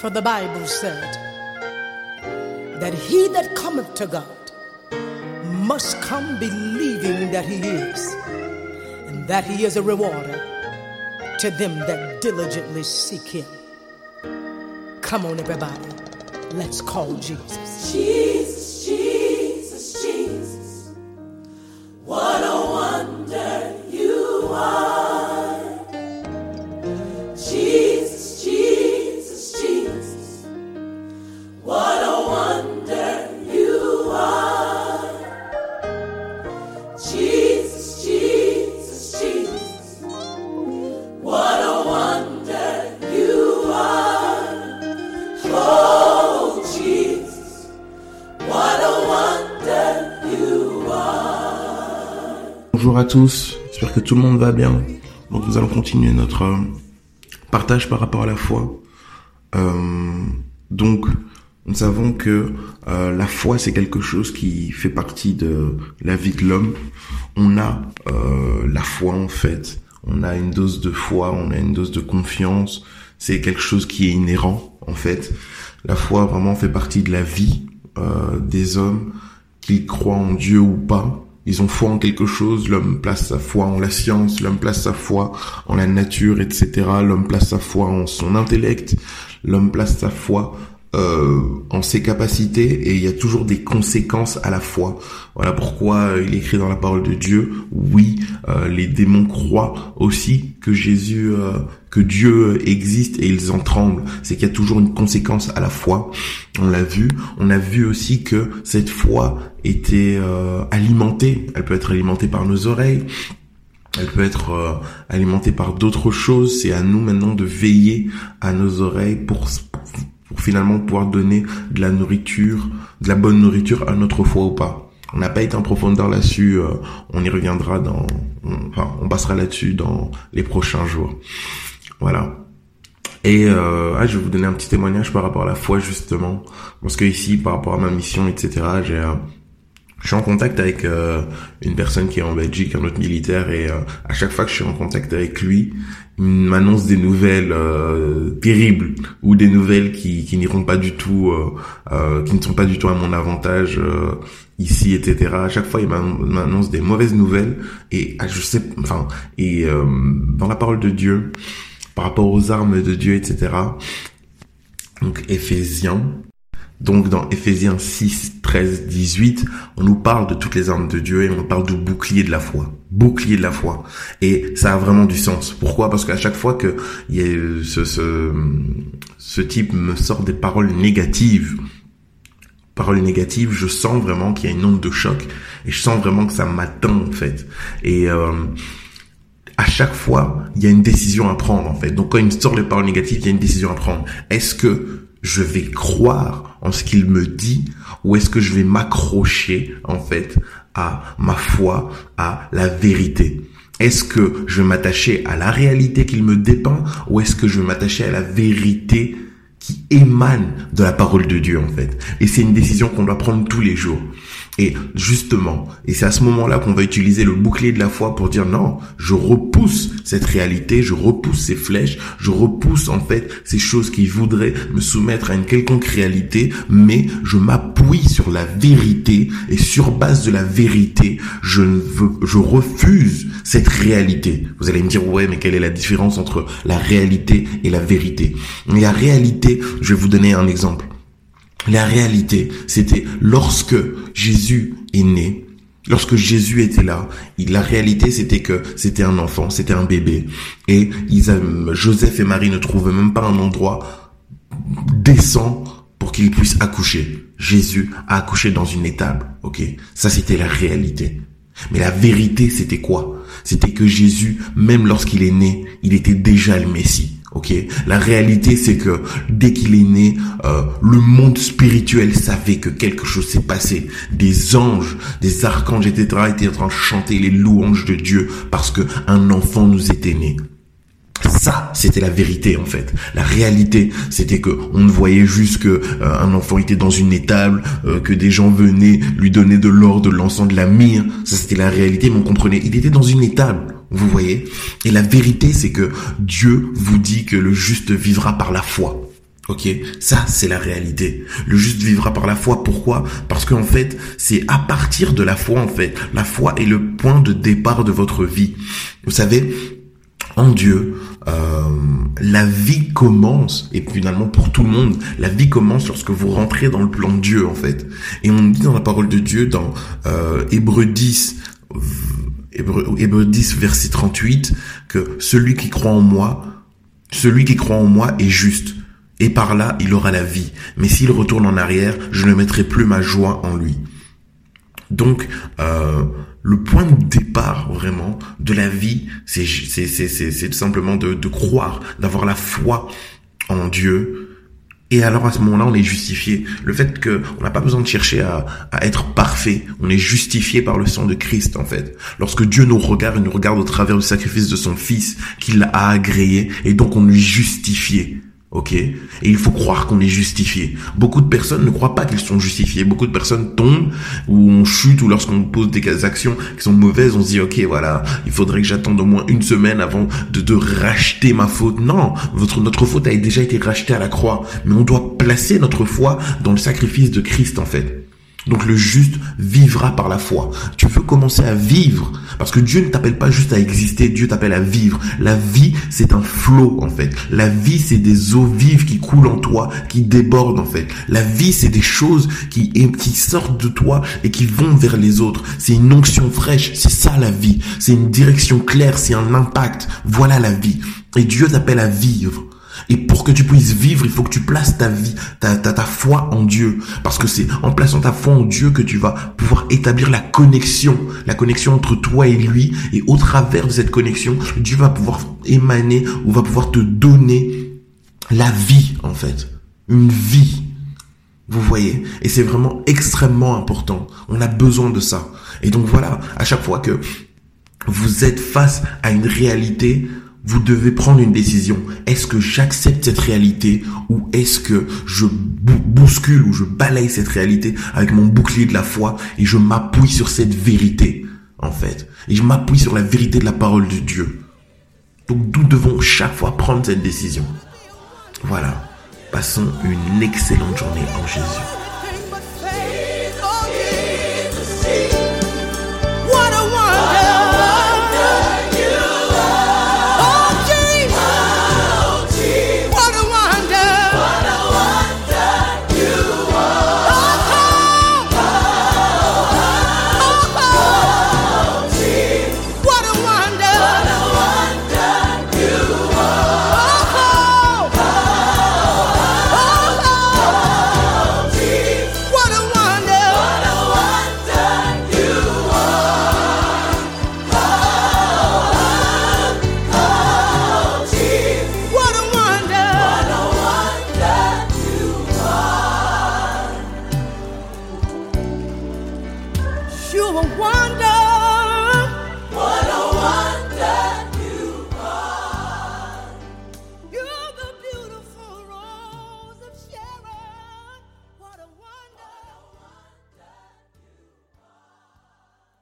For the Bible said that he that cometh to God must come believing that he is, and that he is a rewarder to them that diligently seek him. Come on, everybody. Let's call Jesus. Jesus, Bonjour à tous, j'espère que tout le monde va bien. Donc nous allons continuer notre euh, partage par rapport à la foi. Euh, donc nous savons que euh, la foi c'est quelque chose qui fait partie de la vie de l'homme. On a la foi en fait, on a une dose de foi, on a une dose de confiance. C'est quelque chose qui est inhérent en fait. La foi vraiment fait partie de la vie des hommes, qu'ils croient en Dieu ou pas. Ils ont foi en quelque chose, l'homme place sa foi en la science, l'homme place sa foi en la nature, etc. L'homme place sa foi en son intellect, l'homme place sa foi euh, en ses capacités et il y a toujours des conséquences à la foi. Voilà pourquoi euh, il est écrit dans la parole de Dieu, oui, euh, les démons croient aussi que Jésus, euh, que Dieu existe et ils en tremblent. C'est qu'il y a toujours une conséquence à la foi. On l'a vu. On a vu aussi que cette foi était euh, alimentée. Elle peut être alimentée par nos oreilles. Elle peut être euh, alimentée par d'autres choses. C'est à nous maintenant de veiller à nos oreilles pour, pour finalement pouvoir donner de la nourriture, de la bonne nourriture à notre foi ou pas. On n'a pas été en profondeur là-dessus. euh, on y reviendra dans, enfin, on passera là-dessus dans les prochains jours. Voilà. Et euh, ah, je vais vous donner un petit témoignage par rapport à la foi justement, parce que ici, par rapport à ma mission, etc. J'ai, je suis en contact avec euh, une personne qui est en Belgique, un autre militaire, et euh, à chaque fois que je suis en contact avec lui, il m'annonce des nouvelles euh, terribles ou des nouvelles qui, qui n'iront pas du tout, euh, euh, qui ne sont pas du tout à mon avantage euh, ici, etc. À chaque fois, il m'annon- m'annonce des mauvaises nouvelles et ah, je sais, enfin, et dans la parole de Dieu, par rapport aux armes de Dieu, etc. Donc Éphésiens. Donc dans Éphésiens 6, 13, 18, on nous parle de toutes les armes de Dieu et on parle du bouclier de la foi. Bouclier de la foi. Et ça a vraiment du sens. Pourquoi? Parce qu'à chaque fois que il y a eu ce, ce, ce type me sort des paroles négatives, paroles négatives, je sens vraiment qu'il y a une onde de choc et je sens vraiment que ça m'atteint en fait. Et euh, à chaque fois, il y a une décision à prendre en fait. Donc quand il me sort les paroles négatives, il y a une décision à prendre. Est-ce que je vais croire en ce qu'il me dit ou est-ce que je vais m'accrocher en fait à ma foi, à la vérité? Est-ce que je vais m'attacher à la réalité qu'il me dépeint ou est-ce que je vais m'attacher à la vérité qui émane de la parole de Dieu en fait? Et c'est une décision qu'on doit prendre tous les jours. Et justement, et c'est à ce moment-là qu'on va utiliser le bouclier de la foi pour dire non, je repousse cette réalité, je repousse ces flèches, je repousse en fait ces choses qui voudraient me soumettre à une quelconque réalité, mais je m'appuie sur la vérité et sur base de la vérité, je refuse cette réalité. Vous allez me dire ouais, mais quelle est la différence entre la réalité et la vérité? La réalité, je vais vous donner un exemple. La réalité, c'était lorsque Jésus est né, lorsque Jésus était là, la réalité c'était que c'était un enfant, c'était un bébé, et ils, Joseph et Marie ne trouvaient même pas un endroit décent pour qu'ils puissent accoucher. Jésus a accouché dans une étable, ok? Ça c'était la réalité. Mais la vérité c'était quoi? C'était que Jésus, même lorsqu'il est né, il était déjà le Messie. Ok, la réalité c'est que dès qu'il est né, euh, le monde spirituel savait que quelque chose s'est passé. Des anges, des archanges, etc. étaient en train de chanter les louanges de Dieu parce que un enfant nous était né. Ça, c'était la vérité en fait. La réalité, c'était que on ne voyait juste que euh, un enfant était dans une étable, euh, que des gens venaient lui donner de l'or, de l'encens, de la myrrhe. Ça, c'était la réalité, mais on comprenait. Il était dans une étable, vous voyez. Et la vérité, c'est que Dieu vous dit que le juste vivra par la foi. Ok, ça c'est la réalité. Le juste vivra par la foi. Pourquoi Parce qu'en fait, c'est à partir de la foi en fait. La foi est le point de départ de votre vie. Vous savez, en Dieu, euh, la vie commence, et finalement pour tout le monde, la vie commence lorsque vous rentrez dans le plan de Dieu en fait. Et on dit dans la parole de Dieu, dans euh, Hébreu 10, Hébreu 10 verset 38, que celui qui croit en moi, celui qui croit en moi est juste et par là il aura la vie. Mais s'il retourne en arrière, je ne mettrai plus ma joie en lui. Donc, euh, le point de départ vraiment de la vie, c'est c'est simplement de croire, d'avoir la foi en Dieu. Et alors à ce moment-là, on est justifié. Le fait que on n'a pas besoin de chercher à, à, être parfait, on est justifié par le sang de Christ en fait. Lorsque Dieu nous regarde, il nous regarde au travers du sacrifice de son Fils qu'il a agréé, et donc on lui justifié. Ok Et il faut croire qu'on est justifié. Beaucoup de personnes ne croient pas qu'ils sont justifiés. Beaucoup de personnes tombent ou on chute ou lorsqu'on pose des actions qui sont mauvaises, on se dit ok voilà, il faudrait que j'attende au moins une semaine avant de, de racheter ma faute. Non, votre notre faute a déjà été rachetée à la croix, mais on doit placer notre foi dans le sacrifice de Christ en fait. Donc le juste vivra par la foi. Tu veux commencer à vivre parce que Dieu ne t'appelle pas juste à exister, Dieu t'appelle à vivre. La vie, c'est un flot en fait. La vie, c'est des eaux vives qui coulent en toi, qui débordent en fait. La vie, c'est des choses qui qui sortent de toi et qui vont vers les autres. C'est une onction fraîche, c'est ça la vie. C'est une direction claire, c'est un impact. Voilà la vie. Et Dieu t'appelle à vivre. Tu puisses vivre, il faut que tu places ta vie, ta, ta, ta foi en Dieu. Parce que c'est en plaçant ta foi en Dieu que tu vas pouvoir établir la connexion, la connexion entre toi et lui. Et au travers de cette connexion, Dieu va pouvoir émaner ou va pouvoir te donner la vie, en fait. Une vie. Vous voyez? Et c'est vraiment extrêmement important. On a besoin de ça. Et donc voilà, à chaque fois que vous êtes face à une réalité, vous devez prendre une décision. Est-ce que j'accepte cette réalité ou est-ce que je bouscule ou je balaye cette réalité avec mon bouclier de la foi et je m'appuie sur cette vérité, en fait? Et je m'appuie sur la vérité de la parole de Dieu. Donc nous devons chaque fois prendre cette décision. Voilà. Passons une excellente journée en Jésus. you a wonder. What a wonder.